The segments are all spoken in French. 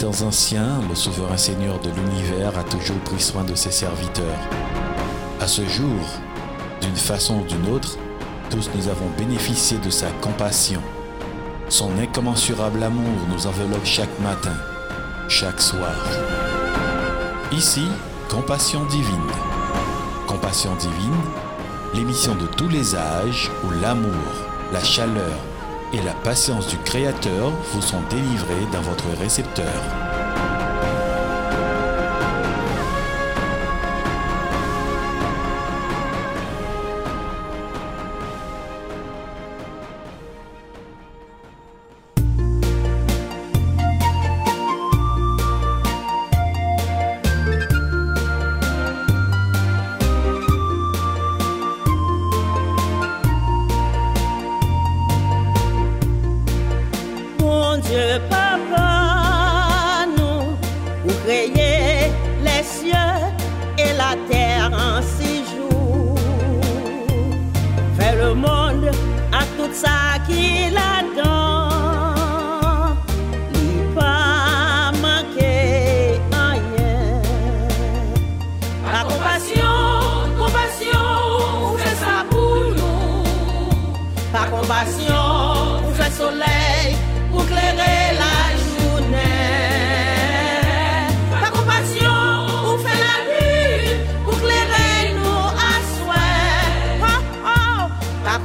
Temps anciens, le souverain Seigneur de l'univers a toujours pris soin de ses serviteurs. À ce jour, d'une façon ou d'une autre, tous nous avons bénéficié de sa compassion. Son incommensurable amour nous enveloppe chaque matin, chaque soir. Ici, Compassion divine. Compassion divine, l'émission de tous les âges où l'amour, la chaleur et la patience du Créateur vous sont délivrés dans votre récepteur.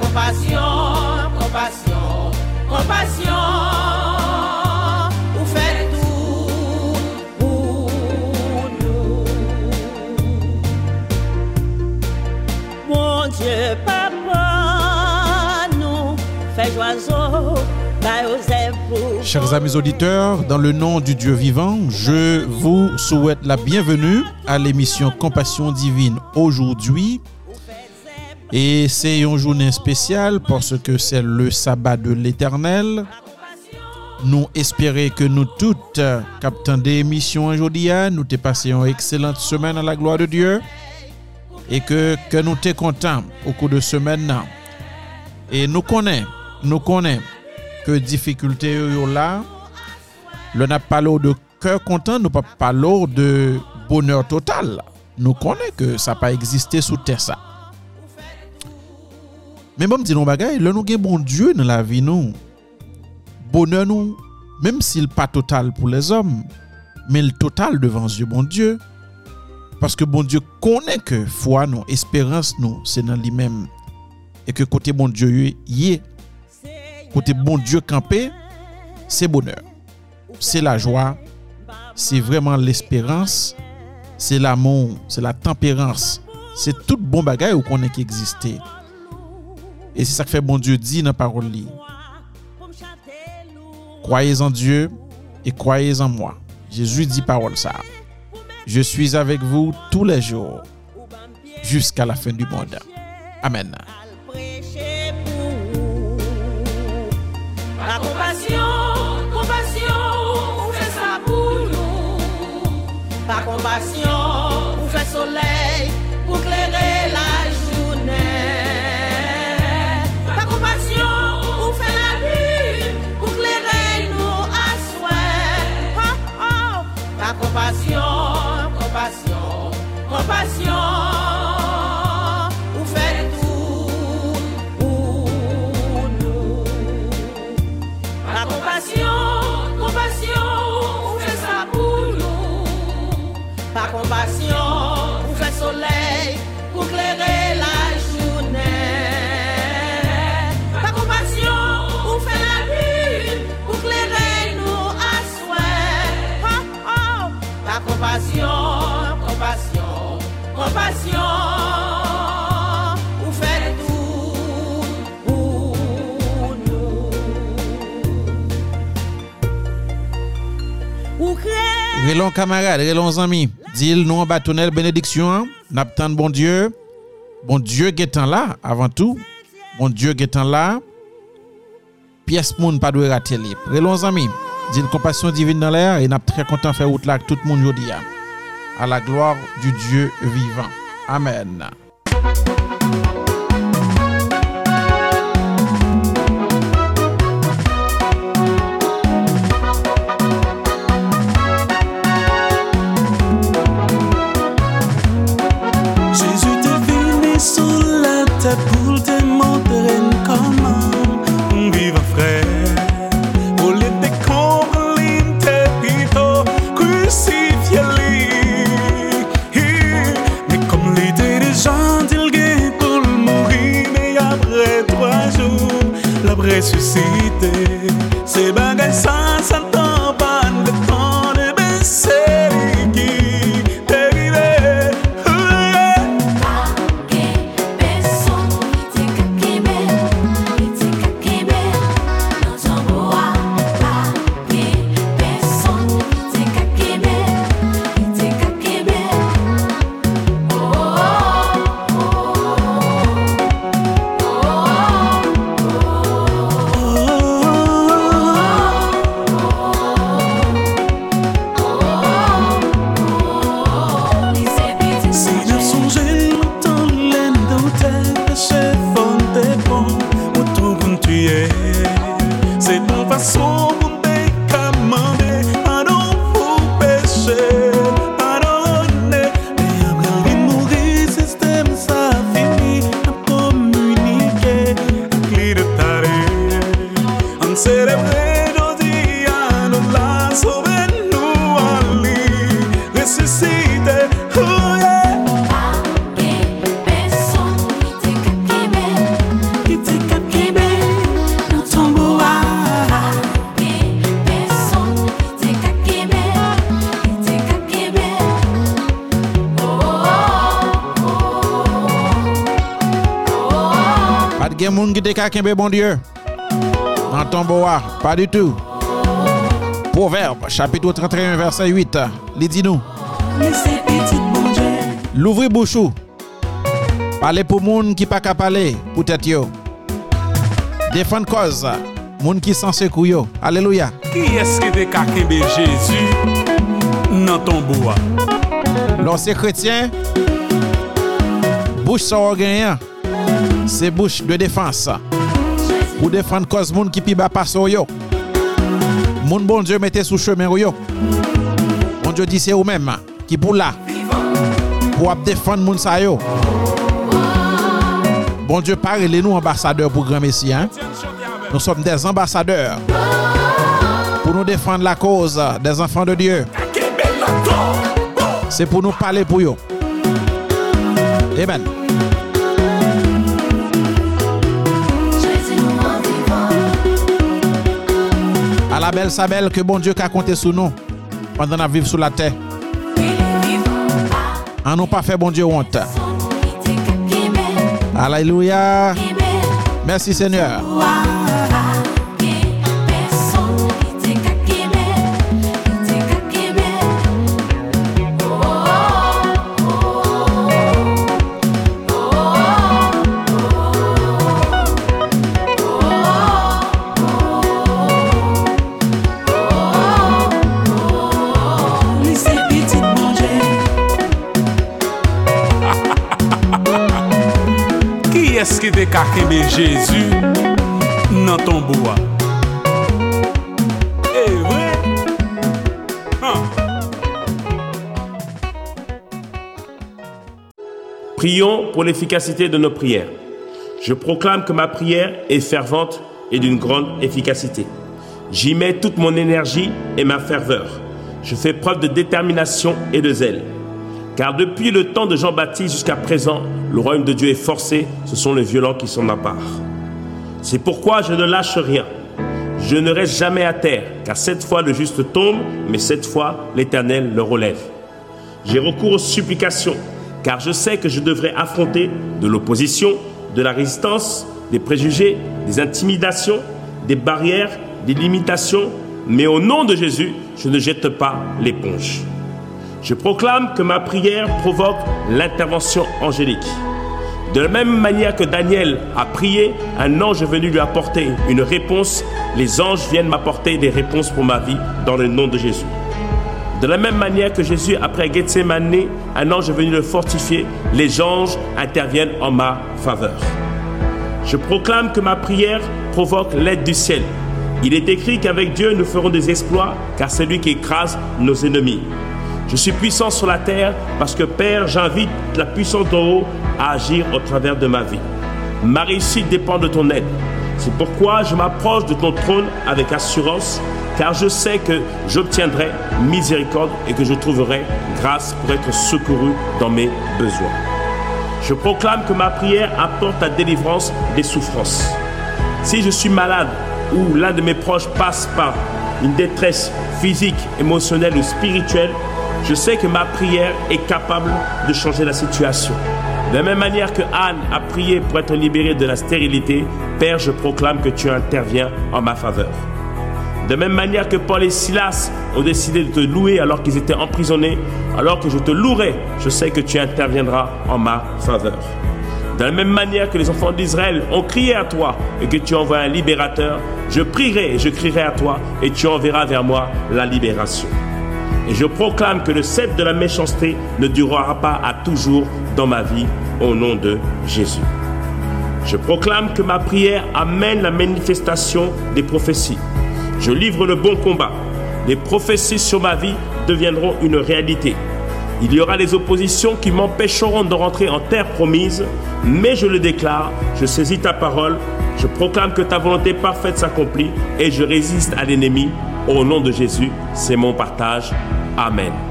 Compassion, compassion, compassion. Vous faites tout pour nous? Mon Dieu, papa, nous fait pour Chers amis auditeurs, dans le nom du Dieu vivant, je vous souhaite la bienvenue à l'émission Compassion divine aujourd'hui. Et c'est une journée spéciale parce que c'est le sabbat de l'éternel. Nous espérons que nous toutes, captants des émissions aujourd'hui, nous t'ai passé une excellente semaine à la gloire de Dieu. Et que, que nous t'es contents au cours de semaine. Et nous connaissons, nous connaissons que difficulté yo là, le n'a pas de cœur content, nous pas l'eau de bonheur total. Nous connaissons que ça pas existé sous terre ça. Men bon mdi nou bagay, lè nou gen bon Diyo nan la vi nou. Bonè nou, menm si l pa total pou les om, men l total devan zye bon Diyo. Paske bon Diyo konen ke fwa nou, esperans nou, se nan li menm. E ke kote bon Diyo ye, kote bon Diyo kampe, se bonè. Se la jwa, se vreman l esperans, se la moun, se la temperans, se tout bon bagay ou konen ki egziste. Et c'est ça que fait bon Dieu dit dans la parole. Croyez en Dieu et croyez en moi. Jésus dit parole ça. Je suis avec vous tous les jours jusqu'à la fin du monde. Amen. compassion, compassion, vous faites ça pour nous. Compassion, camarades, relons amis. Dis nous en bâtonnel bénédiction. hein. N'attend bon Dieu. Bon Dieu qui est là avant tout. Bon Dieu qui est là. Pièce moun pas doit rater li. Relons amis. Dis compassion divine dans l'air et n'a très content faire route là tout le monde jodi a. À la gloire du Dieu vivant. Amen. day. De gen moun qui te ka kembe bon Dieu. Dans ton bois, pas du tout. Proverbe, chapitre 31, verset 8. Il dit nous. L'ouvrir bouchou. Parler pour moun qui pas qu'à parler, pour tête yo. Défendre cause, moun qui censé yo. Alléluia. Qui est-ce qui te ka kembe Jésus dans ton bois? Lorsque chrétien, bouche ça organ, c'est bouche de défense. Pour défendre cause moun qui pi ba passe yo. Moun bon Dieu mettez sous chemin yo. Bon Dieu dit c'est ou même qui pour là. Pour défendre moun sa. Bon Dieu parle nous ambassadeurs pour grand Messie hein. Nous sommes des ambassadeurs pour nous défendre la cause des enfants de Dieu. C'est pour nous parler pour eux. Amen. A la bel sa bel ke bon Diyo ka konte sou nou Pandan a viv sou la te An nou pa fe bon Diyo wante Aleluya Mersi Seigneur. Jésus bois? Eh vrai? Hein? Prions pour l'efficacité de nos prières. Je proclame que ma prière est fervente et d'une grande efficacité. J'y mets toute mon énergie et ma ferveur. Je fais preuve de détermination et de zèle. Car depuis le temps de Jean-Baptiste jusqu'à présent, le royaume de Dieu est forcé, ce sont les violents qui sont ma part. C'est pourquoi je ne lâche rien. Je ne reste jamais à terre, car cette fois le juste tombe, mais cette fois l'Éternel le relève. J'ai recours aux supplications, car je sais que je devrais affronter de l'opposition, de la résistance, des préjugés, des intimidations, des barrières, des limitations, mais au nom de Jésus, je ne jette pas l'éponge. Je proclame que ma prière provoque l'intervention angélique. De la même manière que Daniel a prié, un ange est venu lui apporter une réponse. Les anges viennent m'apporter des réponses pour ma vie dans le nom de Jésus. De la même manière que Jésus, après Gethsemane, un ange est venu le fortifier, les anges interviennent en ma faveur. Je proclame que ma prière provoque l'aide du ciel. Il est écrit qu'avec Dieu nous ferons des exploits, car c'est lui qui écrase nos ennemis. Je suis puissant sur la terre parce que Père, j'invite la puissance d'en haut à agir au travers de ma vie. Ma réussite dépend de ton aide. C'est pourquoi je m'approche de ton trône avec assurance, car je sais que j'obtiendrai miséricorde et que je trouverai grâce pour être secouru dans mes besoins. Je proclame que ma prière apporte la délivrance des souffrances. Si je suis malade ou l'un de mes proches passe par une détresse physique, émotionnelle ou spirituelle, je sais que ma prière est capable de changer la situation. De la même manière que Anne a prié pour être libérée de la stérilité, Père, je proclame que tu interviens en ma faveur. De même manière que Paul et Silas ont décidé de te louer alors qu'ils étaient emprisonnés, alors que je te louerai, je sais que tu interviendras en ma faveur. De la même manière que les enfants d'Israël ont crié à toi et que tu envoies un libérateur, je prierai et je crierai à toi et tu enverras vers moi la libération. Et je proclame que le sceptre de la méchanceté ne durera pas à toujours dans ma vie au nom de Jésus. Je proclame que ma prière amène la manifestation des prophéties. Je livre le bon combat. Les prophéties sur ma vie deviendront une réalité. Il y aura des oppositions qui m'empêcheront de rentrer en terre promise, mais je le déclare, je saisis ta parole, je proclame que ta volonté parfaite s'accomplit et je résiste à l'ennemi. Au nom de Jésus, c'est mon partage. Amen.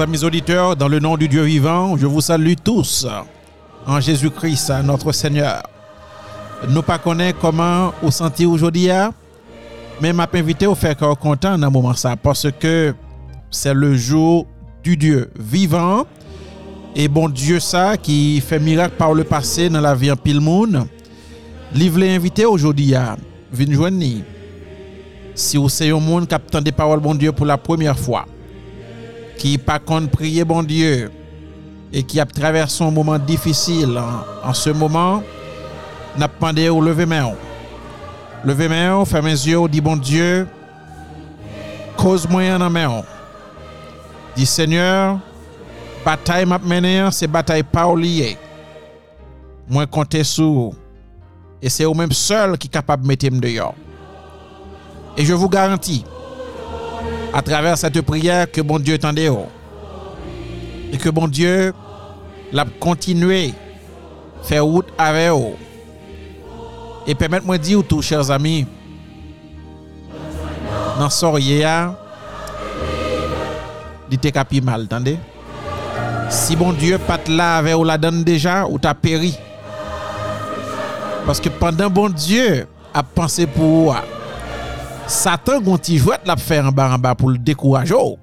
Chers amis auditeurs, dans le nom du Dieu vivant, je vous salue tous en Jésus-Christ, notre Seigneur. Nous pas connaître comment vous sentez aujourd'hui, hein? mais m'a invité à faire cœur content dans moment ça parce que c'est le jour du Dieu vivant et bon Dieu ça qui fait miracle par le passé dans la vie en pile monde. Livre invité aujourd'hui à venir joindre. Si vous êtes un monde qui des paroles bon Dieu pour la première fois qui pas contre prier bon Dieu et qui a traversé un moment difficile en, en ce moment, n'a pas demandé au lever main. Lever main, fermez les yeux, dit bon Dieu, cause moyen dans main. Dit Seigneur, bataille m'a mené, c'est bataille pas liée. Moi compter sur et c'est vous même seul qui est capable de mettre dehors. Et je vous garantis, à travers cette prière que bon Dieu tendait et que bon Dieu l'a continué faire route avec vous. Et permettez-moi de dire tout, chers amis, dans hier, il mal. Si bon Dieu pas là avec vous la donne déjà, ou t'as péri. Parce que pendant bon Dieu a pensé pour vous, Satan gonti jwet la pfe an ba an ba pou l dekouraj ou.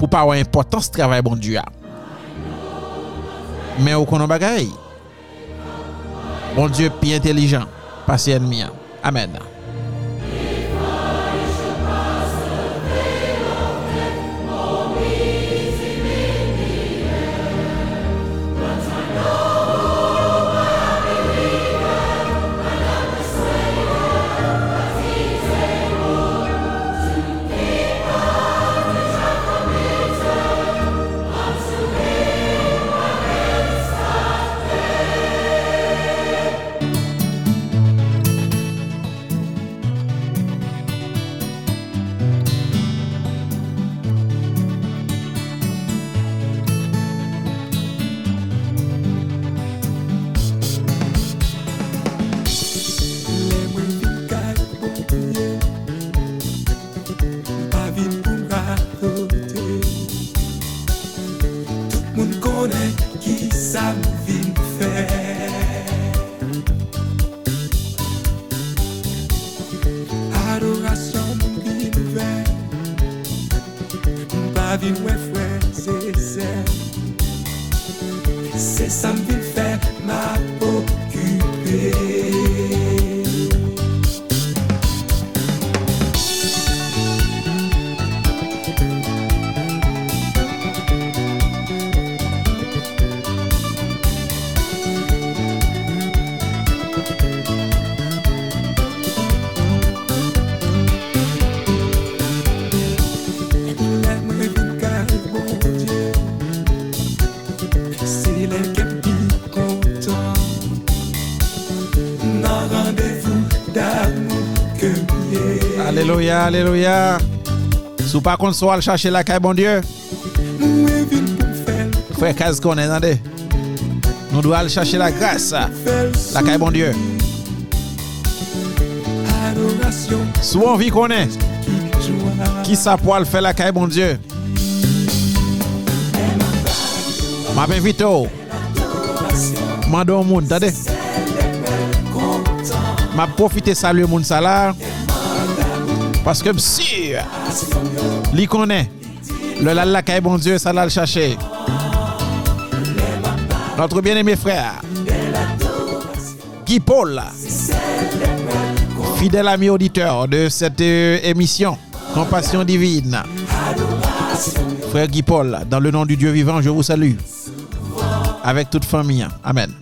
Pou pa wè importans travay bon diya. Men ou konon bagay. Bon diyo pi intelijan. Pase en miyan. Amen. Adorasyon m vin fè M pa Ma Alléluia. Sou pa kont so al chache la kay bon fèl, Frère Kaz konen, nande. Nou dou al chache la fèl La kay bon Dieu. Adorasyon Sou an vi konen. ki sa po al la kay bon Dieu? Ma ben vito. Mando moun, tade. Ma profite salue moun sa la. Paske msi. Li konen. Le lal la kay bon Dieu, sa lal chache. Notre bien-aimé frère. Guy Paul. Fidèle ami auditeur de cette euh, émission Compassion divine. Frère Guy Paul, dans le nom du Dieu vivant, je vous salue. Avec toute famille. Amen.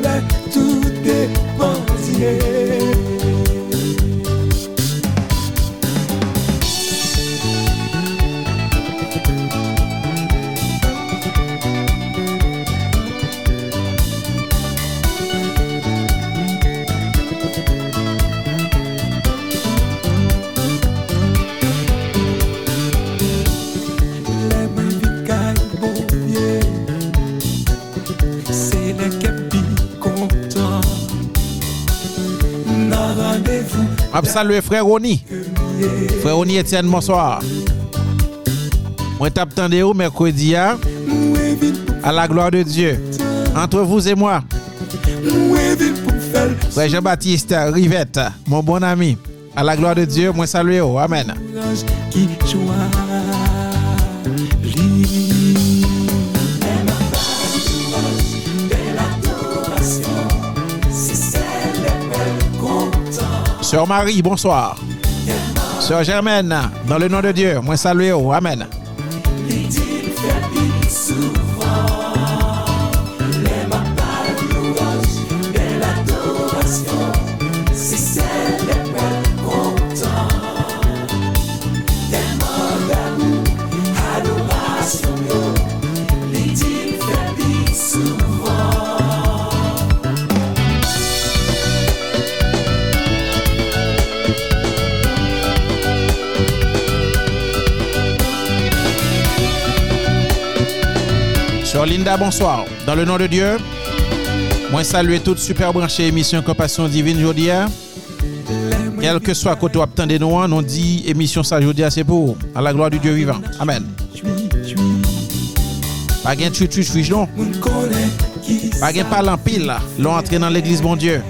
lè tout depansiye randevou Ap salue frère Oni. Frère Oni Etienne, bonsoir. Moi tape tande ou mercredi pou à la gloire de Dieu. Entre vous et moi, frère Jean-Baptiste Rivette, mon bon ami. À la gloire de Dieu, moi salue ou. Amen. Sœur Marie, bonsoir. Sœur Germaine, dans le nom de Dieu, moi salue ou. Amen. Linda, bonsoir. Dans le nom de Dieu, moi saluer toute super branchée émission Compassion Divine aujourd'hui. Quel que soit côté attendez nous, on dit émission ça aujourd'hui c'est pour à la gloire du Dieu vivant. Amen. Pas gain tu tu tu non. Pas gain parler en pile, l'on entrer dans l'église bon Dieu.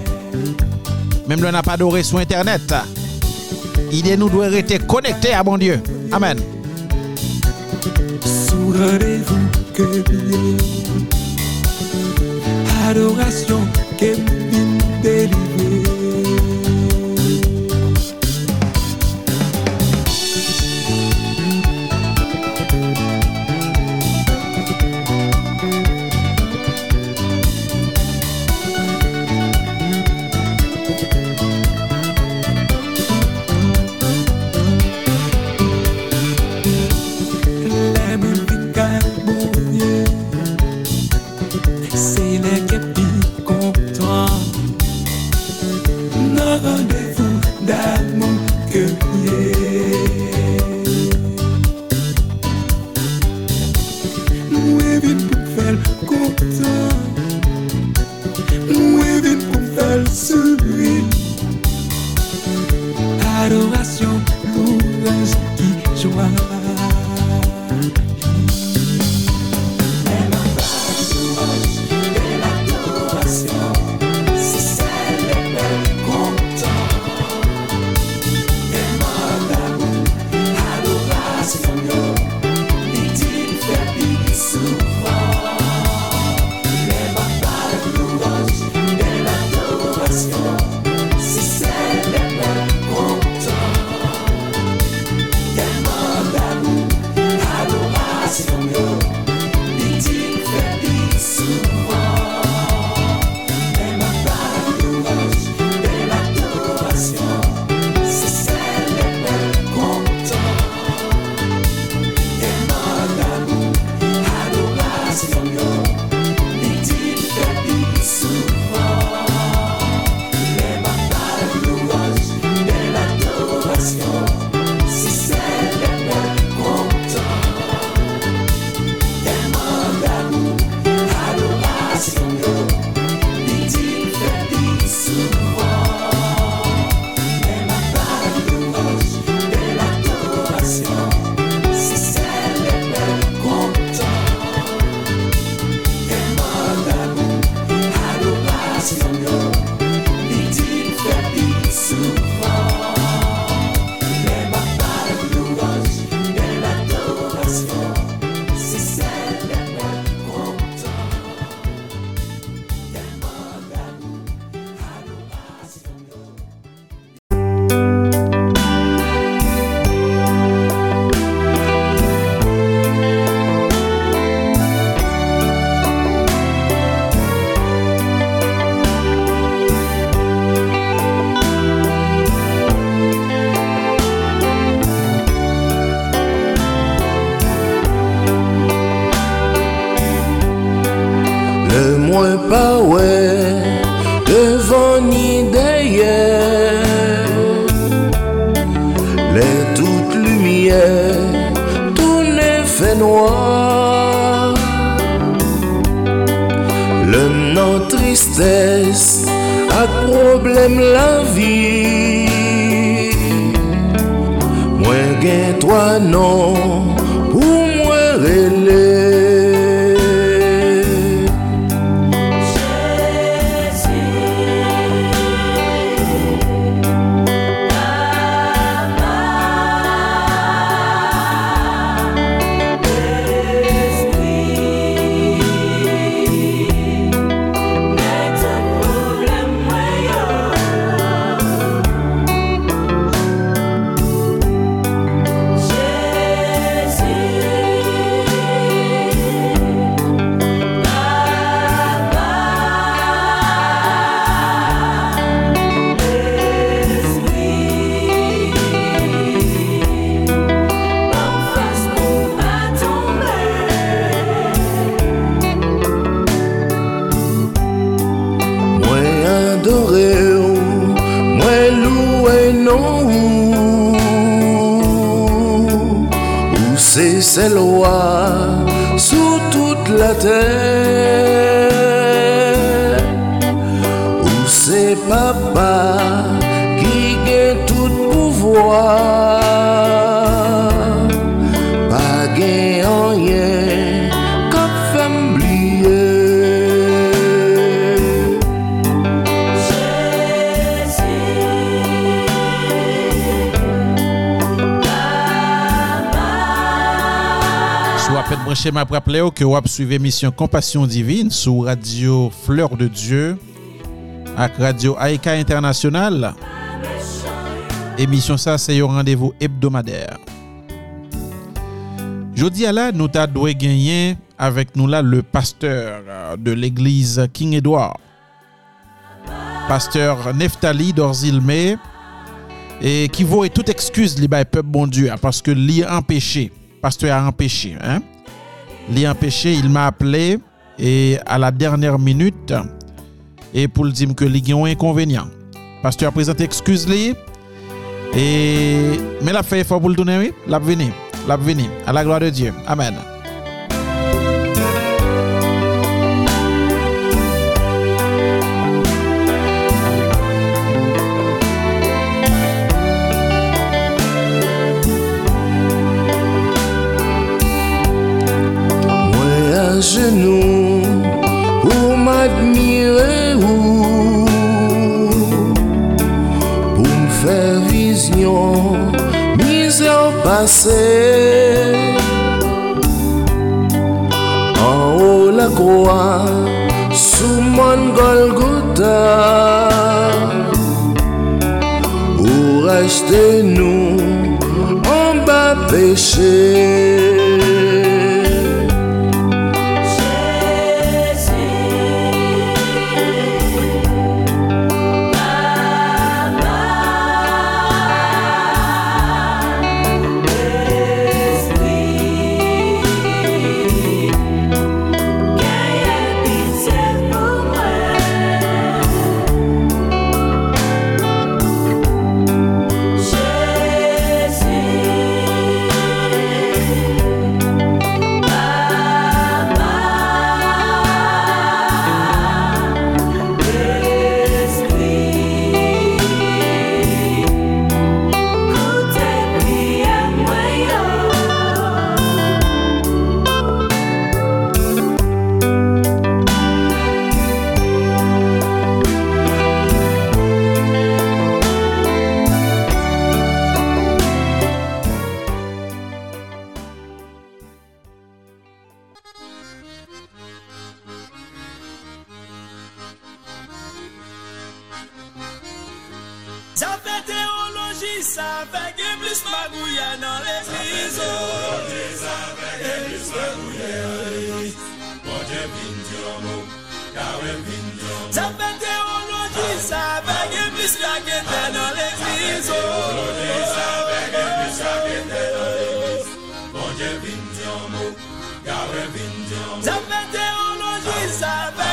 Même l'on n'a pas adoré sur internet. Idée nous doit rester connectés à bon Dieu. Amen. Sou randevou ke liye Adorasyon ke mi derive ma praple ou ke wap suive emisyon Kompasyon Divine sou radio Fleur de Dieu ak radio Aika Internasyonal. Emisyon sa se yo randevou hebdomader. Jodi ala nou ta dwe genyen avek nou la le pasteur de l'eglise King Edward. Pasteur Neftali Dorzilme e ki vou e tout ekskuse li pep bon Dieu parce que li empêché. Pasteur a empêché. Hein? Il m'a appelé et à la dernière minute et pour le dire que li gen un inconvénient. Pasteur a présenté excuse li et mais la fait effort pour le donner, oui, l'a venu, l'a à la gloire de Dieu. Amen. Pase An ou la kwa sou mon Golgotha. Ou rachete nou an ba fè teologi sa fè gen plis magouya nan l'eglizo Sa fè teologi sa fè gen plis magouya nan l'eglizo Mwenje vin diyon mou, kawen vin diyon mou Sa fè teologi sa fè gen plis kakete nan l'eglizo Sa fè teologi sa fè gen plis kakete nan l'eglizo Mwenje vin diyon mou, kawen vin diyon mou Sa fè teologi sa fè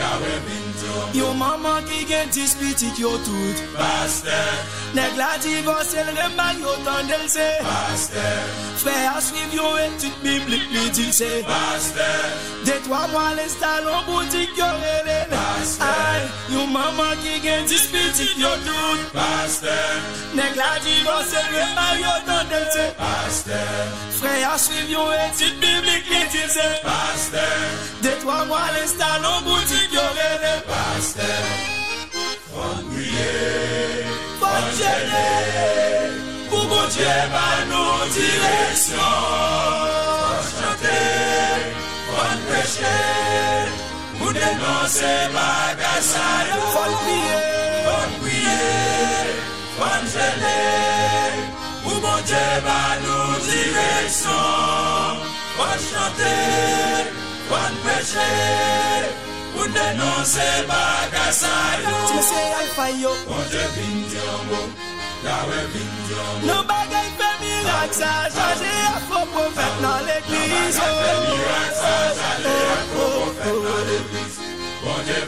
lò nan l'egliz Sa fè teoloji sa fè gen plis mason lò nan l'egliz Bonje vin diyon mou, kawè vin diyon mou Sa fè teoloji sa fè gen plis kakete nan l'egliz Sa fè teoloji sa fè gen plis kakete nan l'egliz Bonje vin diyon mou, kawè vin diyon mou Yo maman ki gen dispitik yo tout Pasteur Nèg la divorce le remal yo tendel se Pasteur Frère a suivi yo étude biblique li dit c'est Pasteur De trois mois l'installon boutique yo relé Pasteur Yo maman ki gen dispitik yo tout Pasteur Nèg la suivant c'est le Mario Tandel c'est Pasteur. Frère à suivre yon étude biblique l'étude c'est Pasteur. Des trois mois l'installe en boutique yon rêve Pasteur. Fon prier Fon gêner Pour bon Dieu par nos directions Fon chanter Fon prêcher Pour dénoncer bagassade Fon prier Fon prier. Fon gêner Pour bon Dieu va nous direction chanter Pour dénoncer Tu sais alpha yo. Bon Dieu vin diyon mou Yahweh vin diyon mou Non bagay fè mirak sa Chaje a faux prophète nan l'église. Non bagay fè mirak sa Chaje a faux prophète nan l'église. Bon Dieu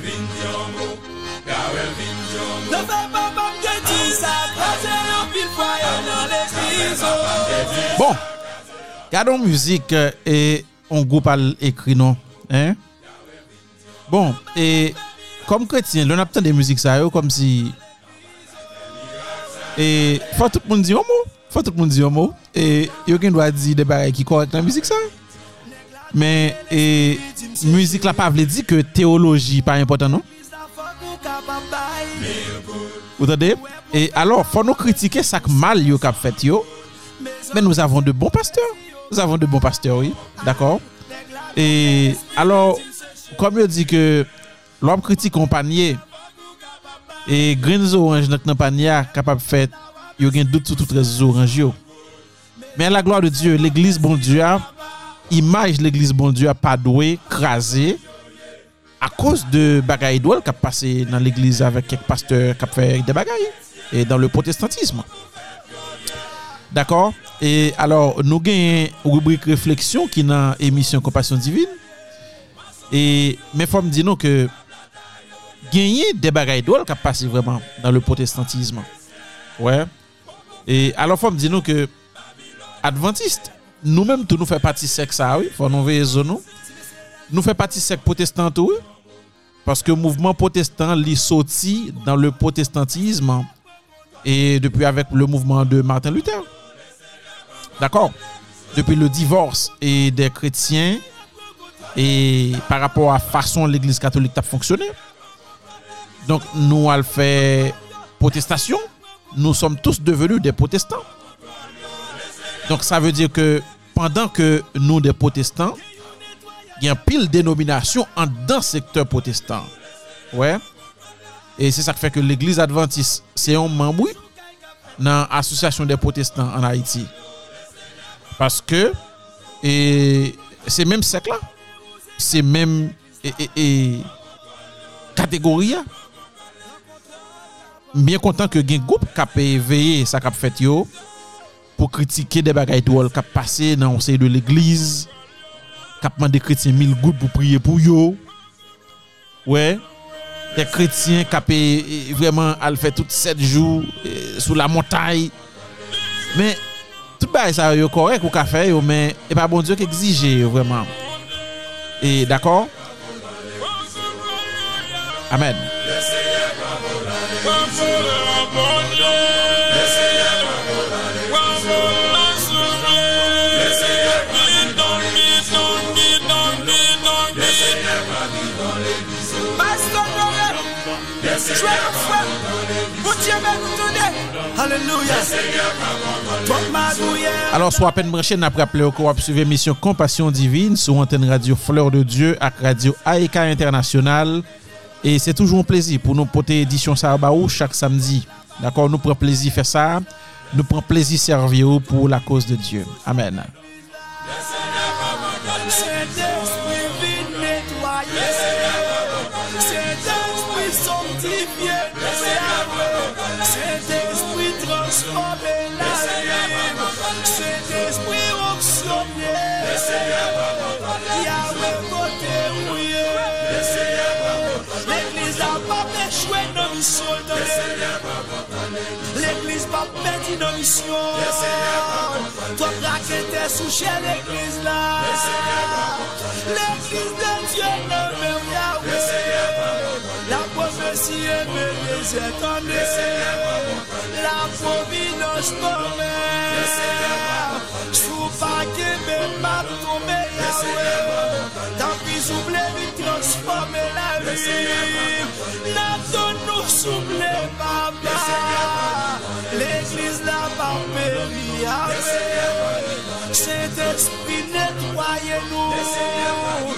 Yahweh Bon, gardons musique euh, et on groupe al écrit non. Hein? Bon, et comme chrétien, a peut des musiques ça comme si et faut tout le monde dire un mot, faut tout le monde dire un mot et gen doit dire des bagages qui correct dans la musique ça. Mais et musique là pas veut dire que théologie pas important non? Vous entendez? Et alors, faut nous critiquer ça que mal yo cap fait yo. Mais nous avons de bons pasteurs. Nous avons de bons pasteurs, oui. D'accord? Et alors, comme je dis que l'homme critique compagnie et grains orange dans panier capable de faire, il y a un doute sur toutes les oranges. yo. Mais à la gloire de Dieu, l'église bon Dieu, image l'église bon Dieu a pas doué, crasé à cause de bagaille d'ouel qui a passé dans l'église avec quelques pasteurs qui a fait des bagailles et dans le protestantisme. D'accord? Et alors, nous avons une rubrique réflexion qui est dans l'émission Compassion Divine. Et mais faut me dire nous que gagner des bagailles d'ouel qui a vraiment dans le protestantisme. Ouais. Et alors dire nous que adventiste, nous-mêmes nous fait partie sec ça oui, faut nous veiller nous. Nous fait partie sec protestant tout, oui. Parce que le mouvement protestant li sorti dans le protestantisme et depuis avec le mouvement de Martin Luther. D'accord? Depuis le divorce et des chrétiens et par rapport à la façon l'église catholique a fonctionné. Donc nous avons fait protestation. Nous sommes tous devenus des protestants. Donc ça veut dire que pendant que nous des protestants, gen pil denominasyon an dan sektor protestant. Ouè. E se sa k fè ke l'Eglise Adventiste se yon mamboui nan asosyasyon de protestant an Haiti. Paske e, se menm sek la. Se menm e, e, kategori ya. Mwen kontan ke gen goup kap eveye sa kap fèt yo pou kritike de bagay tou al kap pase nan onseye de l'Eglise a demandé chrétiens mille gouttes pour prier pour yo. Ouais. Des chrétiens qui payé, vraiment al fait tout 7 jours eh, sous la montagne. Mais tout bagay ça yo correct ou yo mais et pas bon Dieu qui exige vraiment. Et d'accord? Amen. Alors, soit à peine branché, n'a pas rappelé au coop suivre émission Compassion Divine sur antenne radio Fleur de Dieu avec radio AEK International. Et c'est toujours un plaisir pour nous porter édition ça à Baou chaque samedi. D'accord, nous prenons plaisir faire ça. Nous prenons plaisir servir pour la cause de Dieu. Amen. Mission. L'église pas perdu dans mission. Toi, braquette sous chez l'église là. L'église de Dieu ne même Yahweh. La prophétie aimée les étendus. La providence tombée. Sous paquet, mais pas tombé Yahweh. Tant pis, vite transformer la vie. souple papa L'Eglise la pa peri ame Sèd espri netwaye nou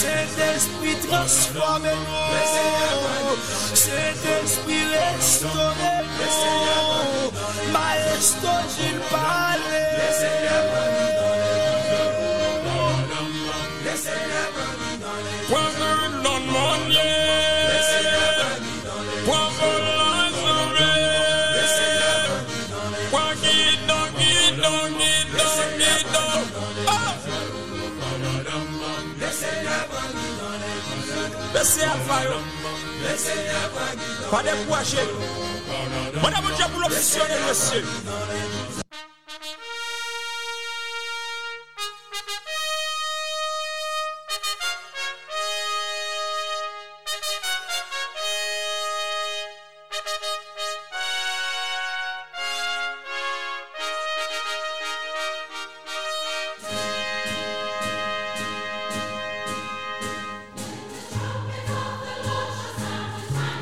Sèd espri transforme nou Sèd espri restore nou Maestro Gilles Palais Bese a fayo Fade pou ache Mwen a moun diya pou l'opsyon e mwese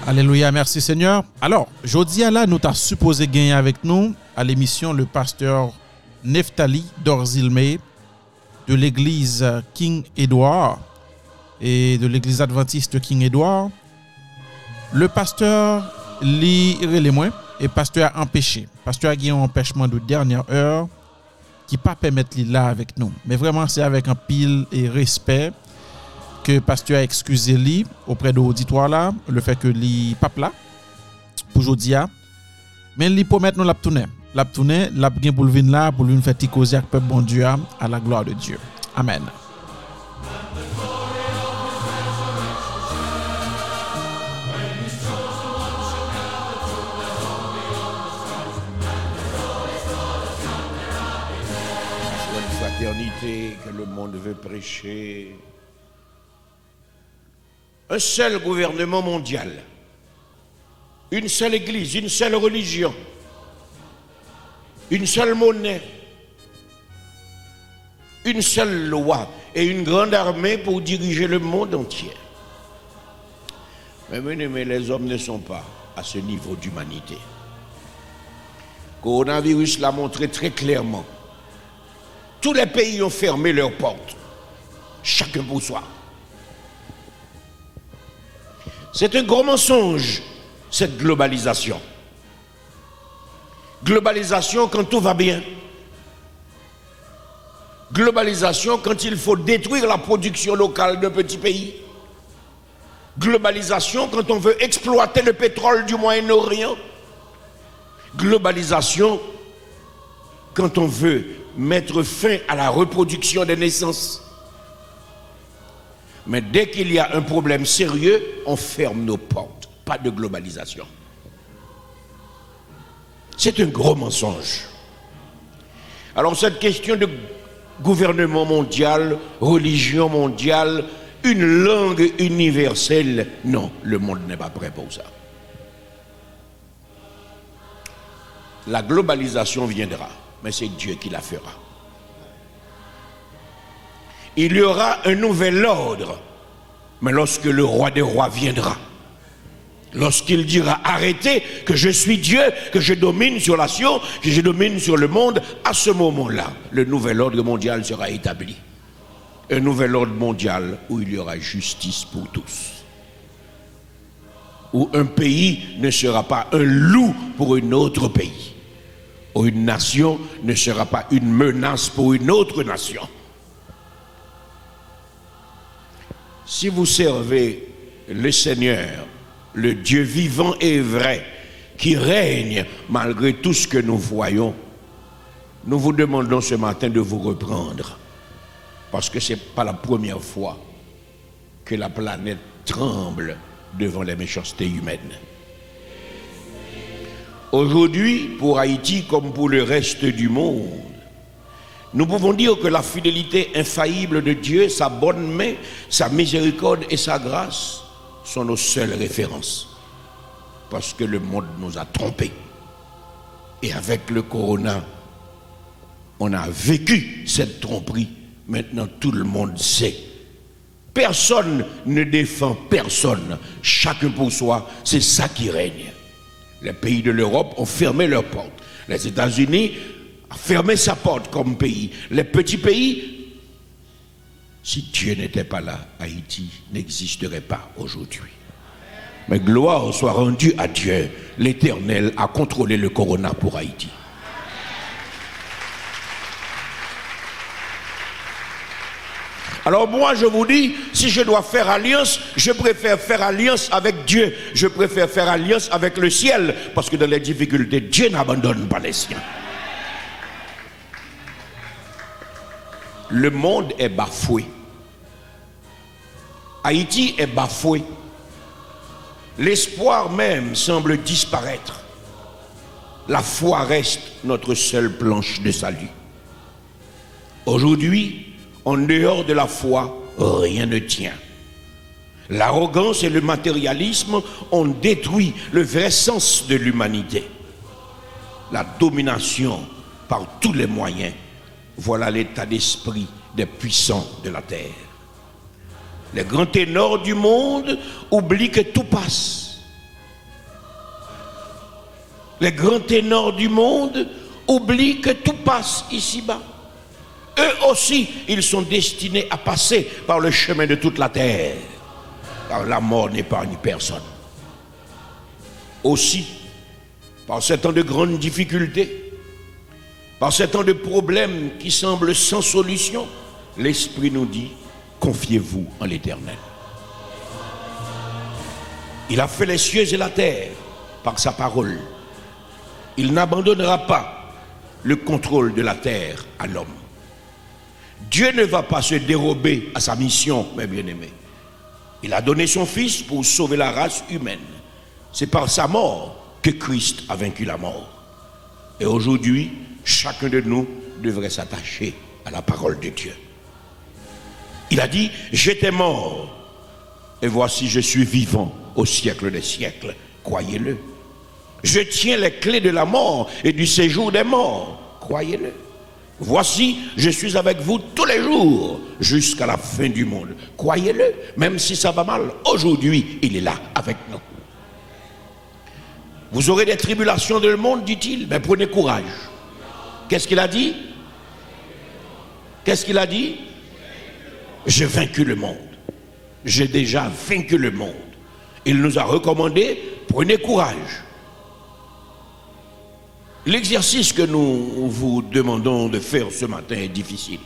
Alléluia, merci Seigneur. Alors, jeudi à là, nous t'as supposé gagner avec nous à l'émission le pasteur Neftali Dorzilme de l'église King Edward et de l'église adventiste King Edward. Le pasteur li les moins et pasteur a empêché. Pasteur a gagné un empêchement de dernière heure qui pas permettre là avec nous. Mais vraiment, c'est avec un pile et respect que pasteur a excusé lui auprès de l'auditoire là, le fait que li pas là pour aujourd'hui mais li promet nous la tourner. La tourner, la pour venir là pour lui faire causer avec peuple bon Dieu à la gloire de Dieu. Amen. que le monde veut prêcher. Un seul gouvernement mondial, une seule église, une seule religion, une seule monnaie, une seule loi et une grande armée pour diriger le monde entier. Mais, les hommes ne sont pas à ce niveau d'humanité. Coronavirus l'a montré très clairement. Tous les pays ont fermé leurs portes, chacun pour soi. C'est un gros mensonge, cette globalisation. Globalisation quand tout va bien. Globalisation quand il faut détruire la production locale d'un petit pays. Globalisation quand on veut exploiter le pétrole du Moyen-Orient. Globalisation quand on veut mettre fin à la reproduction des naissances. Mais dès qu'il y a un problème sérieux, on ferme nos portes. Pas de globalisation. C'est un gros mensonge. Alors cette question de gouvernement mondial, religion mondiale, une langue universelle, non, le monde n'est pas prêt pour ça. La globalisation viendra, mais c'est Dieu qui la fera. Il y aura un nouvel ordre, mais lorsque le roi des rois viendra, Lorsqu'il dira arrêtez, que je suis Dieu, que je domine sur la science, que je domine sur le monde, à ce moment-là, le nouvel ordre mondial sera établi. Un nouvel ordre mondial où il y aura justice pour tous. Où un pays ne sera pas un loup pour un autre pays. Où une nation ne sera pas une menace pour une autre nation. Si vous servez le Seigneur, le Dieu vivant et vrai, qui règne malgré tout ce que nous voyons, nous vous demandons ce matin de vous reprendre. Parce que ce n'est pas la première fois que la planète tremble devant les méchancetés humaines. Aujourd'hui, pour Haïti comme pour le reste du monde, nous pouvons dire que la fidélité infaillible de Dieu, sa bonne main, sa miséricorde et sa grâce sont nos seules références. Parce que le monde nous a trompés. Et avec le corona, on a vécu cette tromperie. Maintenant, tout le monde sait. Personne ne défend personne. Chacun pour soi, c'est ça qui règne. Les pays de l'Europe ont fermé leurs portes. Les États-Unis fermé sa porte comme pays. Les petits pays, si Dieu n'était pas là, Haïti n'existerait pas aujourd'hui. Mais gloire soit rendue à Dieu. L'Éternel a contrôlé le corona pour Haïti. Alors moi, je vous dis, si je dois faire alliance, je préfère faire alliance avec Dieu. Je préfère faire alliance avec le ciel. Parce que dans les difficultés, Dieu n'abandonne pas les siens. Le monde est bafoué. Haïti est bafoué. L'espoir même semble disparaître. La foi reste notre seule planche de salut. Aujourd'hui, en dehors de la foi, rien ne tient. L'arrogance et le matérialisme ont détruit le vrai sens de l'humanité. La domination par tous les moyens, voilà l'état d'esprit des puissants de la terre. Les grands ténors du monde oublient que tout passe. Les grands ténors du monde oublient que tout passe ici-bas. Eux aussi, ils sont destinés à passer par le chemin de toute la terre. Car la mort n'épargne personne. Aussi, par ces temps de grandes difficultés, par ces temps de problèmes qui semblent sans solution, l'Esprit nous dit, confiez-vous en l'Éternel. Il a fait les cieux et la terre par sa parole. Il n'abandonnera pas le contrôle de la terre à l'homme. Dieu ne va pas se dérober à sa mission, mes bien-aimés. Il a donné son Fils pour sauver la race humaine. C'est par sa mort que Christ a vaincu la mort. Et aujourd'hui, chacun de nous devrait s'attacher à la parole de Dieu. Il a dit, j'étais mort, et voici je suis vivant au siècle des siècles. Croyez-le. Je tiens les clés de la mort et du séjour des morts. Croyez-le. Voici, je suis avec vous tous les jours jusqu'à la fin du monde. Croyez-le, même si ça va mal, aujourd'hui, il est là avec nous. Vous aurez des tribulations dans le monde, dit-il, mais prenez courage. Qu'est-ce qu'il a dit? Qu'est-ce qu'il a dit? J'ai vaincu le monde. J'ai déjà vaincu le monde. Il nous a recommandé, prenez courage. L'exercice que nous vous demandons de faire ce matin est difficile.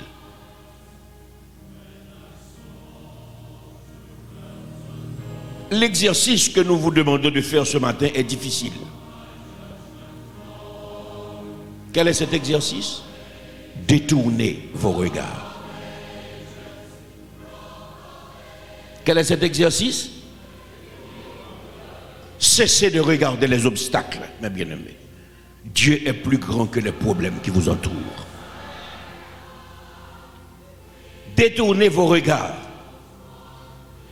L'exercice que nous vous demandons de faire ce matin est difficile. Quel est cet exercice Détournez vos regards. Quel est cet exercice Cessez de regarder les obstacles, mes bien-aimés. Dieu est plus grand que les problèmes qui vous entourent. Détournez vos regards.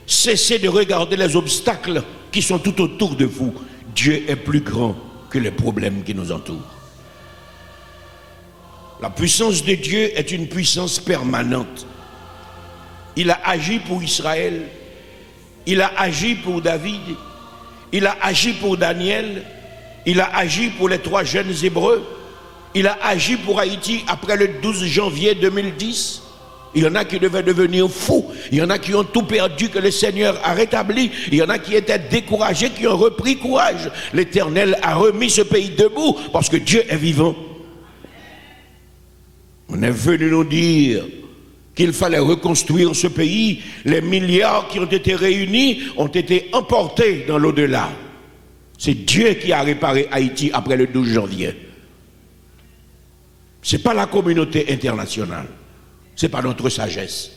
Cessez de regarder les obstacles qui sont tout autour de vous. Dieu est plus grand que les problèmes qui nous entourent. La puissance de Dieu est une puissance permanente. Il a agi pour Israël. Il a agi pour David. Il a agi pour Daniel, il a agi pour les trois jeunes Hébreux, il a agi pour Haïti après le 12 janvier 2010. Il y en a qui devaient devenir fous. Il y en a qui ont tout perdu que le Seigneur a rétabli. Il y en a qui étaient découragés, qui ont repris courage. L'Éternel a remis ce pays debout parce que Dieu est vivant. On est venu nous dire qu'il fallait reconstruire ce pays. Les milliards qui ont été réunis ont été emportés dans l'au-delà. C'est Dieu qui a réparé Haïti après le 12 janvier. Ce n'est pas la communauté internationale. Ce n'est pas notre sagesse.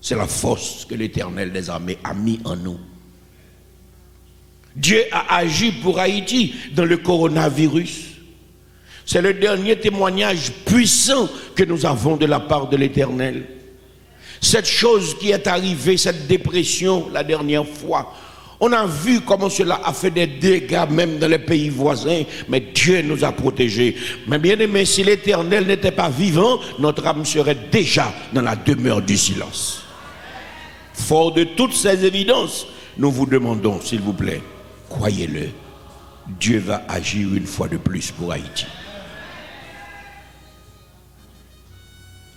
C'est la force que l'Éternel des armées a mis en nous. Dieu a agi pour Haïti dans le coronavirus. C'est le dernier témoignage puissant que nous avons de la part de l'Éternel. Cette chose qui est arrivée, cette dépression la dernière fois, on a vu comment cela a fait des dégâts même dans les pays voisins, mais Dieu nous a protégés. Mais bien aimé, si l'Éternel n'était pas vivant, notre âme serait déjà dans la demeure du silence. Fort de toutes ces évidences, nous vous demandons, s'il vous plaît, croyez-le, Dieu va agir une fois de plus pour Haïti.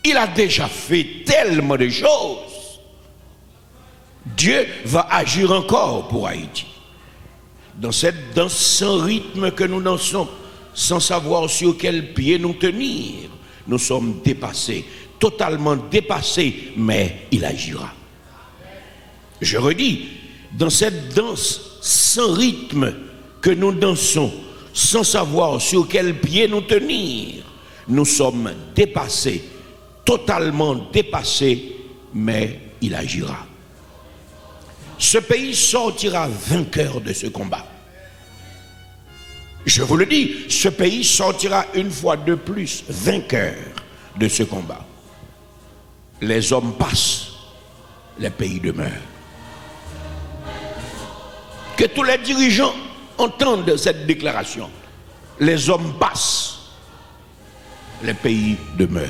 Il a déjà fait tellement de choses. Dieu va agir encore pour Haïti. Dans cette danse sans rythme que nous dansons, sans savoir sur quel pied nous tenir, nous sommes dépassés, totalement dépassés, mais il agira. Je redis, dans cette danse sans rythme que nous dansons, sans savoir sur quel pied nous tenir, nous sommes dépassés, totalement dépassés, mais il agira. Ce pays sortira vainqueur de ce combat. Je vous le dis, ce pays sortira une fois de plus vainqueur de ce combat. Les hommes passent, les pays demeurent. Que tous les dirigeants entendent cette déclaration. Les hommes passent, les pays demeurent.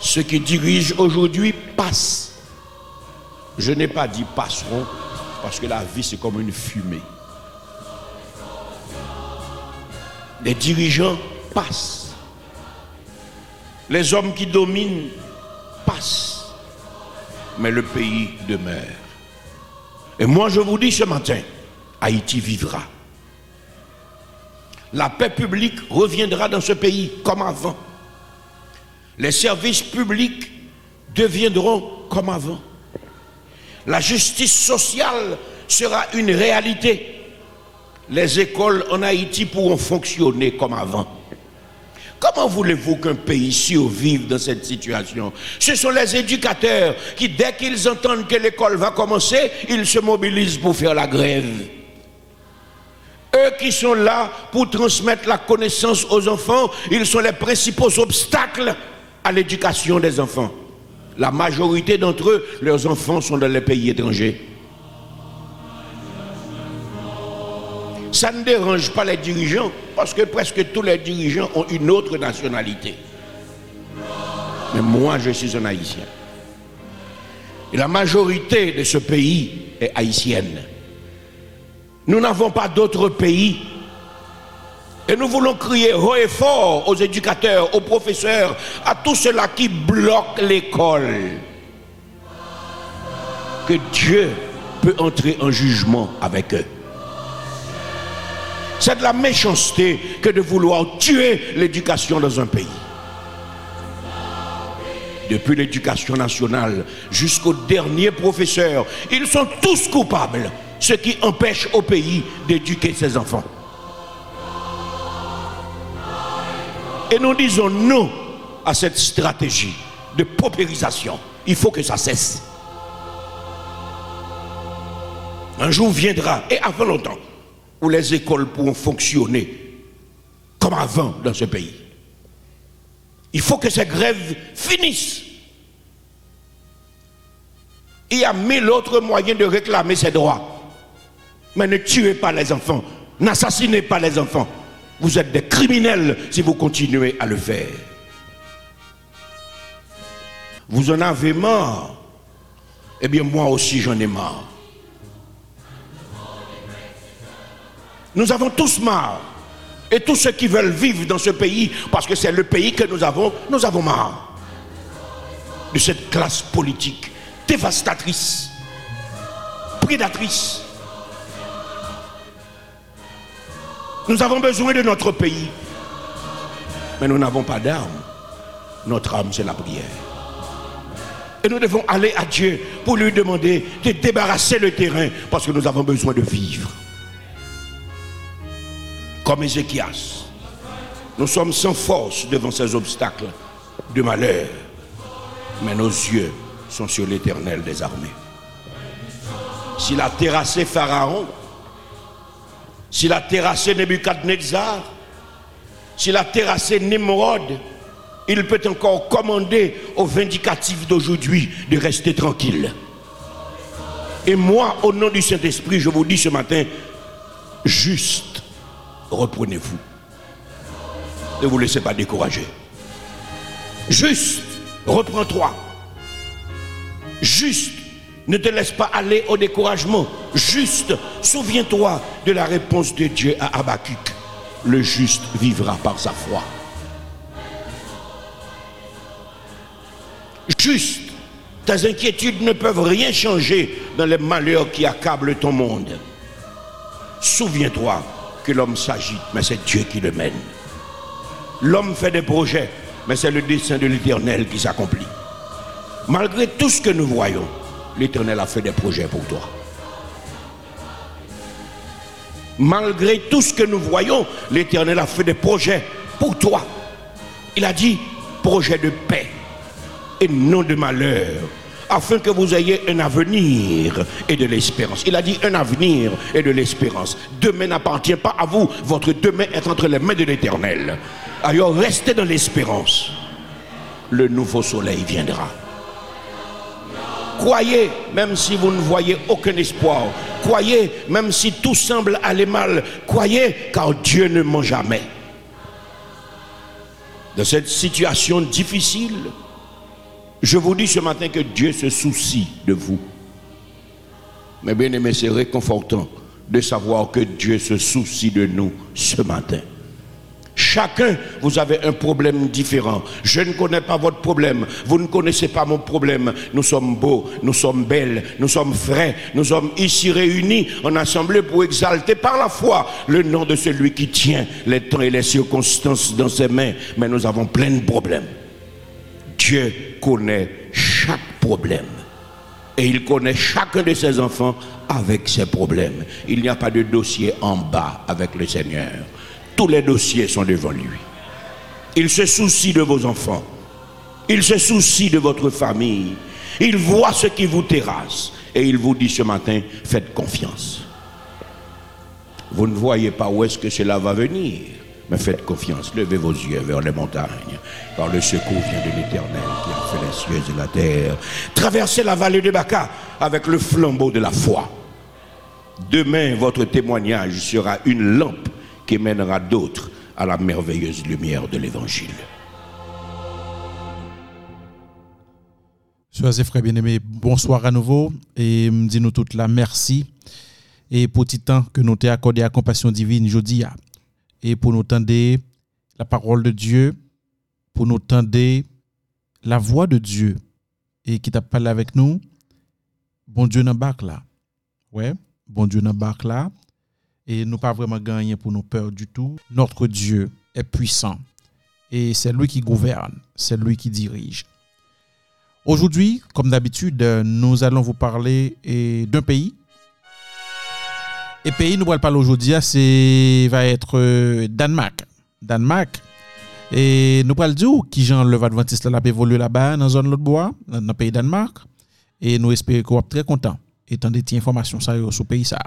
Ceux qui dirigent aujourd'hui passent. Je n'ai pas dit passeront parce que la vie c'est comme une fumée. Les dirigeants passent. Les hommes qui dominent passent. Mais le pays demeure. Et moi je vous dis ce matin, Haïti vivra. La paix publique reviendra dans ce pays comme avant. Les services publics deviendront comme avant. La justice sociale sera une réalité. Les écoles en Haïti pourront fonctionner comme avant. Comment voulez-vous qu'un pays survive dans cette situation? Ce sont les éducateurs qui, dès qu'ils entendent que l'école va commencer, ils se mobilisent pour faire la grève. Eux qui sont là pour transmettre la connaissance aux enfants, ils sont les principaux obstacles à l'éducation des enfants. La majorité d'entre eux, leurs enfants sont dans les pays étrangers. Ça ne dérange pas les dirigeants parce que presque tous les dirigeants ont une autre nationalité. Mais moi, je suis un haïtien. Et la majorité de ce pays est haïtienne. Nous n'avons pas d'autre pays. Et nous voulons crier haut et fort aux éducateurs, aux professeurs, à tous ceux-là qui bloquent l'école. Que Dieu peut entrer en jugement avec eux. C'est de la méchanceté que de vouloir tuer l'éducation dans un pays. Depuis l'éducation nationale jusqu'au dernier professeur, ils sont tous coupables, ce qui empêche au pays d'éduquer ses enfants. Et nous disons non à cette stratégie de paupérisation. Il faut que ça cesse. Un jour viendra, et avant longtemps, où les écoles pourront fonctionner comme avant dans ce pays. Il faut que ces grèves finissent. Il y a mille autres moyens de réclamer ses droits. Mais ne tuez pas les enfants. N'assassinez pas les enfants. Vous êtes des criminels si vous continuez à le faire. Vous en avez marre. Eh bien, moi aussi, j'en ai marre. Nous avons tous marre. Et tous ceux qui veulent vivre dans ce pays, parce que c'est le pays que nous avons, nous avons marre de cette classe politique dévastatrice, prédatrice. Nous avons besoin de notre pays, mais nous n'avons pas d'armes. Notre arme, c'est la prière. Et nous devons aller à Dieu pour lui demander de débarrasser le terrain parce que nous avons besoin de vivre. Comme Ézéchias, nous sommes sans force devant ces obstacles de malheur, mais nos yeux sont sur l'éternel des armées. S'il a terrassé Pharaon, s'il a terrassé Nebuchadnezzar, s'il a terrassé Nimrod, il peut encore commander aux vindicatifs d'aujourd'hui de rester tranquille. Et moi, au nom du Saint-Esprit, je vous dis ce matin, juste, reprenez-vous. Ne vous laissez pas décourager. Juste, reprends-toi. Juste, ne te laisse pas aller au découragement. Juste, souviens-toi de la réponse de Dieu à Habakkuk. Le juste vivra par sa foi. Juste, tes inquiétudes ne peuvent rien changer dans les malheurs qui accablent ton monde. Souviens-toi que l'homme s'agite, mais c'est Dieu qui le mène. L'homme fait des projets, mais c'est le dessein de l'Éternel qui s'accomplit. Malgré tout ce que nous voyons, l'Éternel a fait des projets pour toi. Malgré tout ce que nous voyons, l'Éternel a fait des projets pour toi. Il a dit projet de paix et non de malheur, afin que vous ayez un avenir et de l'espérance. Il a dit un avenir et de l'espérance. Demain n'appartient pas à vous, votre demain est entre les mains de l'Éternel. Alors restez dans l'espérance. Le nouveau soleil viendra. Croyez, même si vous ne voyez aucun espoir. Croyez, même si tout semble aller mal. Croyez, car Dieu ne ment jamais. Dans cette situation difficile, je vous dis ce matin que Dieu se soucie de vous. Mais bien aimé, c'est réconfortant de savoir que Dieu se soucie de nous ce matin. Chacun, vous avez un problème différent. Je ne connais pas votre problème. Vous ne connaissez pas mon problème. Nous sommes beaux, nous sommes belles, nous sommes frais. Nous sommes ici réunis en assemblée pour exalter par la foi le nom de celui qui tient les temps et les circonstances dans ses mains. Mais nous avons plein de problèmes. Dieu connaît chaque problème. Et il connaît chacun de ses enfants avec ses problèmes. Il n'y a pas de dossier en bas avec le Seigneur. Tous les dossiers sont devant lui. Il se soucie de vos enfants. Il se soucie de votre famille. Il voit ce qui vous terrasse. Et il vous dit ce matin, faites confiance. Vous ne voyez pas où est-ce que cela va venir. Mais faites confiance, levez vos yeux vers les montagnes, car le secours vient de l'Éternel qui a fait les cieux et la terre. Traversez la vallée de Baca avec le flambeau de la foi. Demain, votre témoignage sera une lampe qui mènera d'autres à la merveilleuse lumière de l'Évangile. Et frères bien-aimés, bonsoir à nouveau et me dis nous toutes la merci et pour petit temps que nous t'ai accordé à compassion divine jeudi et pour nous tendre la parole de Dieu, pour nous tendre la voix de Dieu et qui t'a parlé avec nous. Bon Dieu dans barque là. Ouais, bon Dieu dans barque là et nous pas vraiment gagner pour nous peur du tout. Notre Dieu est puissant et c'est lui qui gouverne, c'est lui qui dirige. Aujourd'hui, comme d'habitude, nous allons vous parler eh, d'un pays. Et pays, nous allons parler aujourd'hui, c'est va être euh, Danemark. Danemark. Et nous allons dire qui Jean le Adventiste là évolué là-bas dans la zone de bois, dans le pays Danemark. Et nous espérons qu'on être très content étant des informations sur le pays ça.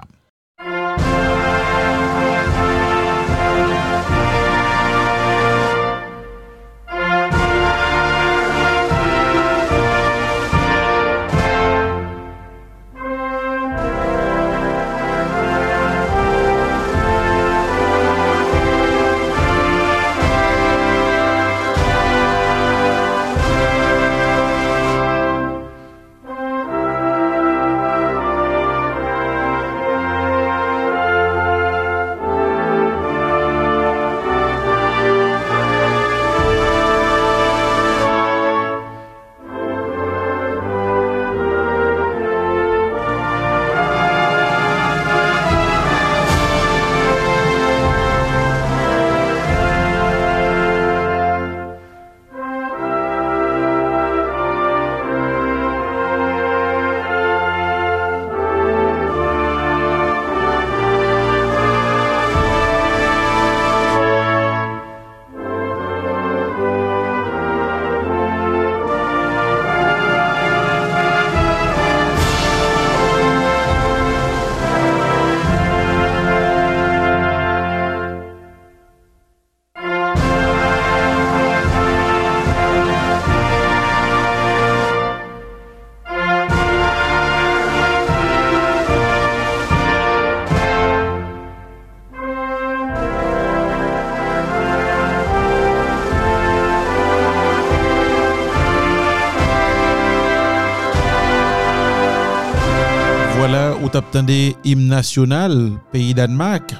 Ou t'attendez hymne national pays Danemark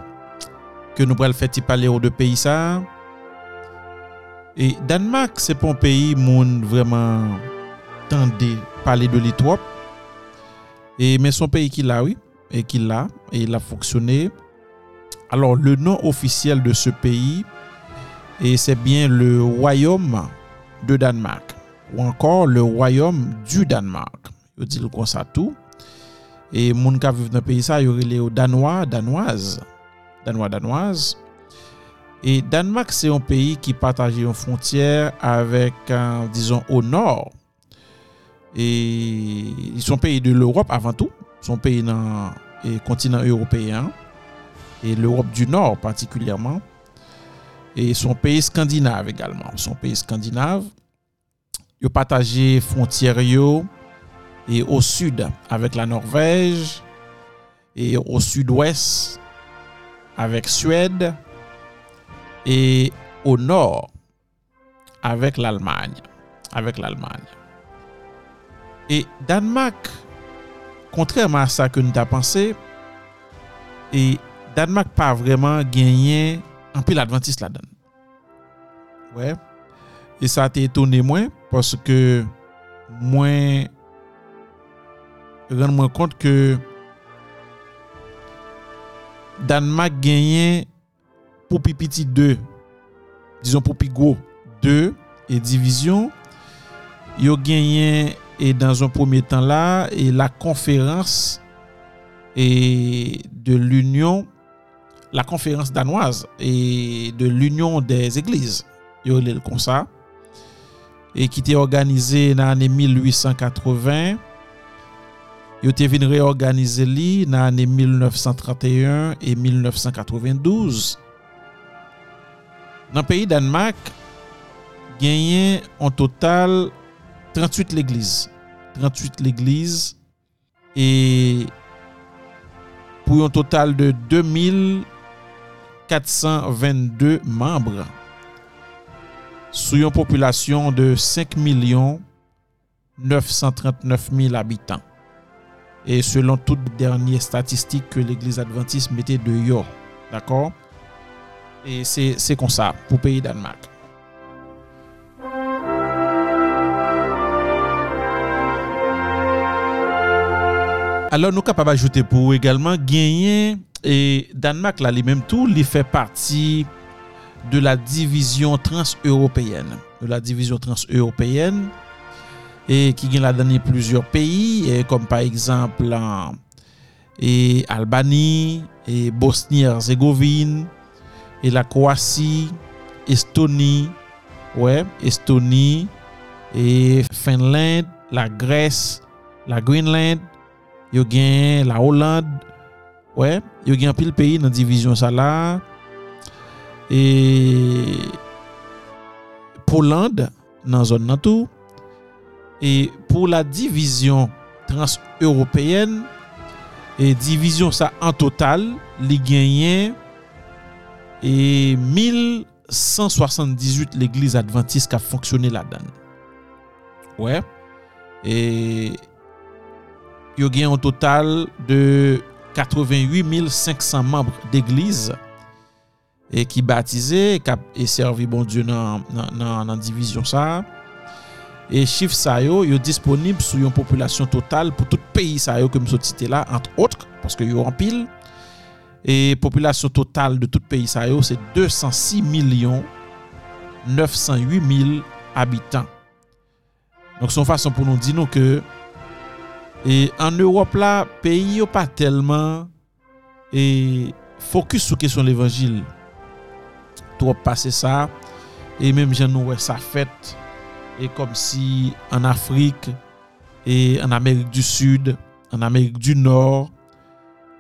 que nous pourrons faire parler aux deux pays ça? Et Danemark, c'est pas un pays moun vraiment tendé parler de trop. Et mais son pays qui l'a oui et qui l'a et il a fonctionné. Alors le nom officiel de ce pays c'est bien le royaume de Danemark ou encore le royaume du Danemark. Yo dit comme ça tout. Et moun ka vivent dans le pays ça, yo relé au danois, danoise, danois, danoise. Et Danemark, c'est un pays qui partage une frontière avec, euh, disons, au nord. Et ils sont pays de l'Europe avant tout. Ils sont pays dans le continent européen et l'Europe du Nord particulièrement. Et ils sont pays scandinaves également. Ils pays scandinaves. Ils partagent frontières yo, et au sud avec la Norvège et au sud-ouest avec Suède et au nord avec l'Allemagne. Avec l'Allemagne. Et Danemark, contrairement à ça que nous avons pensé, et Danemark pas vraiment gagné un peu l'adventiste là-dedans. Ouais. Et ça a été étonné moins parce que moins ren mwen kont ke Danmark genyen pou pi piti 2, dizon pou pi go 2, e divizyon, yo genyen e dan zon pwomye tan la, e la konferans e de l'union, la konferans danoise, e de l'union des eglises, yo lèl kon sa, e ki te organize nan ane 1880, Yo te vin reorganize li nan ane 1931 e 1992. Nan peyi Danmark, genyen an total 38 l'eglize. 38 l'eglize e pou yon total de 2422 membres sou yon populasyon de 5 939 000 habitants. Et selon toutes dernières statistiques que l'église adventiste mettait de yo. D'accord? Et c'est comme ça pour le pays Danemark. Alors nous capables d'ajouter pour également gagner et Danemark là les mêmes tout, il fait partie de la division trans-européenne, de la division trans-européenne e, ki gen la dani plusieurs peyi, kom par exemple an, e, Albanie, e, Bosnie-Herzegovine, e la Kouassi, Estonie, ouais, Estonie, e Finlande, la Grèce, la Greenland, yo gen la Hollande, ouais, yo gen pil peyi nan divizyon sa la, e Polande nan zon nan tou, Et pour la division trans-européenne, et division ça en total, les gagnants et 1178 l'église adventiste qui a fonctionné là-dedans. Ouais. Et il y a un total de 88 500 membres d'église et qui baptisaient et e servi bon Dieu dans la division ça. Et chiffre ça yo, yo disponible sur une population totale pour tout pays ça yo comme cité là entre autres parce que yo en pile et population totale de tout pays ça c'est 206 millions 908 000 habitants. Donc son façon pour nous dire que en Europe là pays yo pas tellement et focus sur question l'évangile. Trop passer ça et même j'en ouais ça fait et comme si en Afrique et en Amérique du Sud, en Amérique du Nord,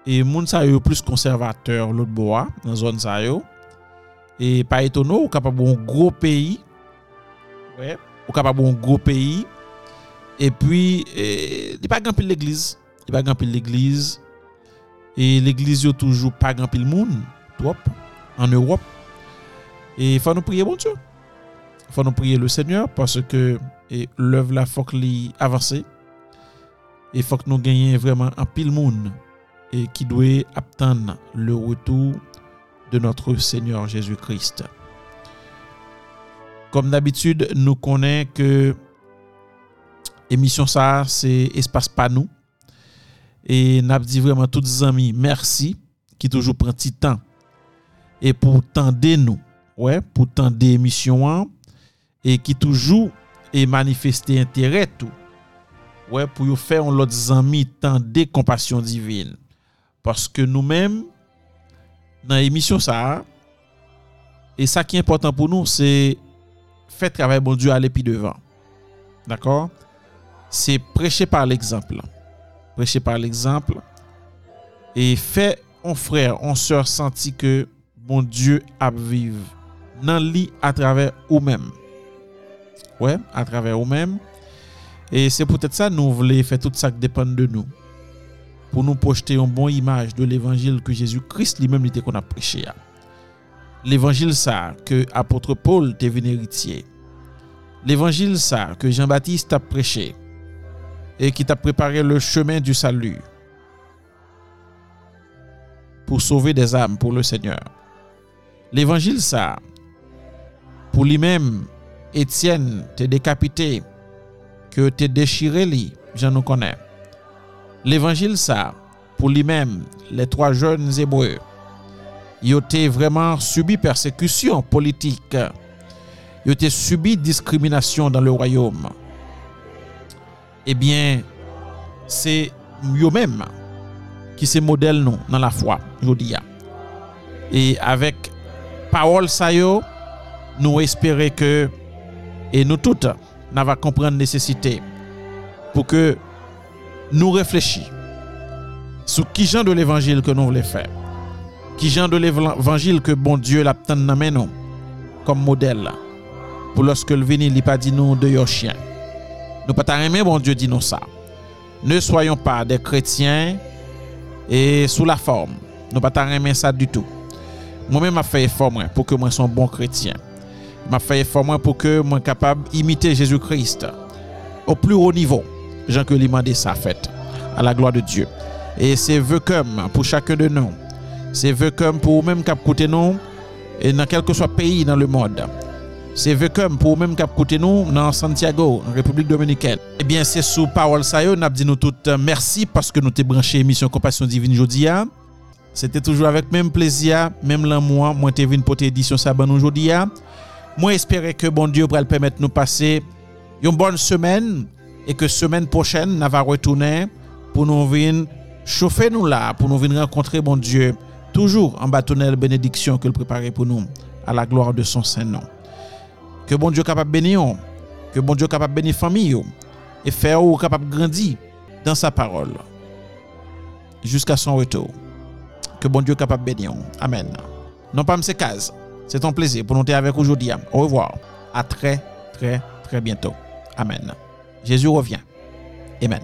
et moun sa yo plus conservateur l'autre bois dans zone sa yo. Et pas étonnant, ou capable un gros pays. Ouais, ou capable un gros pays. Et puis il pas grand pile l'église, il pas grand l'église. Et l'église yo toujours pas grand pile monde, trop en Europe. Et faut nous prier bon Dieu faut nous prier le Seigneur parce que l'œuvre là faut qu'il avance et faut que nous gagnions vraiment un pile monde et qui doit attendre le retour de notre Seigneur Jésus-Christ. Comme d'habitude, nous connaissons que émission ça, c'est espace pas nous. Et n'a dit vraiment tous les amis, merci, qui toujours prend petit temps. Et pour tendre nous, ouais, pour tendre émission e ki toujou e manifeste interè tou. Ouè pou yo fè an lot zanmi tan de kompasyon divin. Paske nou mèm nan emisyon sa, e sa ki important pou nou se fè travè bon Diyo alè pi devan. D'akor? Se preche par l'exemple. Preche par l'exemple. E fè an frèr, an sèr senti ke bon Diyo ap vive nan li a travè ou mèm. Ouais, à travers vous-même. Et c'est peut-être ça nous voulons faire tout ça qui dépend de nous. Pour nous projeter une bonne image de l'évangile que Jésus-Christ lui-même était qu'on a prêché. L'évangile ça que apôtre Paul était venu héritier. L'évangile ça que Jean-Baptiste a prêché et qui t'a préparé le chemin du salut pour sauver des âmes pour le Seigneur. L'évangile ça pour lui-même Étienne t'es décapité que t'es déchiré lui, je nous connais. L'évangile ça pour lui-même les trois jeunes hébreux ils ont vraiment subi persécution politique. Ils ont subi discrimination dans le royaume. Eh bien, c'est eux-mêmes qui se modèle nous dans la foi, je dis. Et avec parole ça nous espérons que et nous toutes nous va comprendre nécessité pour que nous réfléchissions sur qui genre de l'évangile que nous voulons faire qui genre de l'évangile que bon Dieu l'a dans nous comme modèle pour lorsque le vini il pas dit nous de your chien. Nous pas aimer bon Dieu dit nous ça. Ne soyons pas des chrétiens et sous la forme. Nous pas aimer ça du tout. Moi-même m'a fait effort pour que moi sois un bon chrétien. M'a fait effort pour que moi capable d'imiter Jésus-Christ au plus haut niveau. Jean que demandé ça fait à la gloire de Dieu. Et c'est vœu comme pour chacun de nous c'est vœu comme pour même cap côté nous et dans quel que soit pays dans le monde. C'est vœu comme pour même cap côté nous dans Santiago, République dominicaine. Eh bien, c'est sous parole ça n'a dit nous toutes merci parce que nous t'es branché émission Compassion divine aujourd'hui. C'était toujours avec même plaisir, même l'amour, moi t'es venu pour édition ça ben aujourd'hui. Moi espérer que bon Dieu pourra permettre nous passer une bonne semaine et que semaine prochaine nous va retourner pour nous venir chauffer nous là pour nous venir rencontrer bon Dieu toujours en bâtonnelle bénédiction que le préparait pour nous, à la gloire de son Saint-Nom. Que bon Dieu capable de bénir, que bon Dieu capable de bénir famille, et faire ou capable de grandir dans sa parole, jusqu'à son retour. Que bon Dieu capable de bénir. Amen. Non pas M. c'est un plaisir pour nous être avec aujourd'hui. Au revoir. À très, très, très bientôt. Amen. Jésus revient. Amen.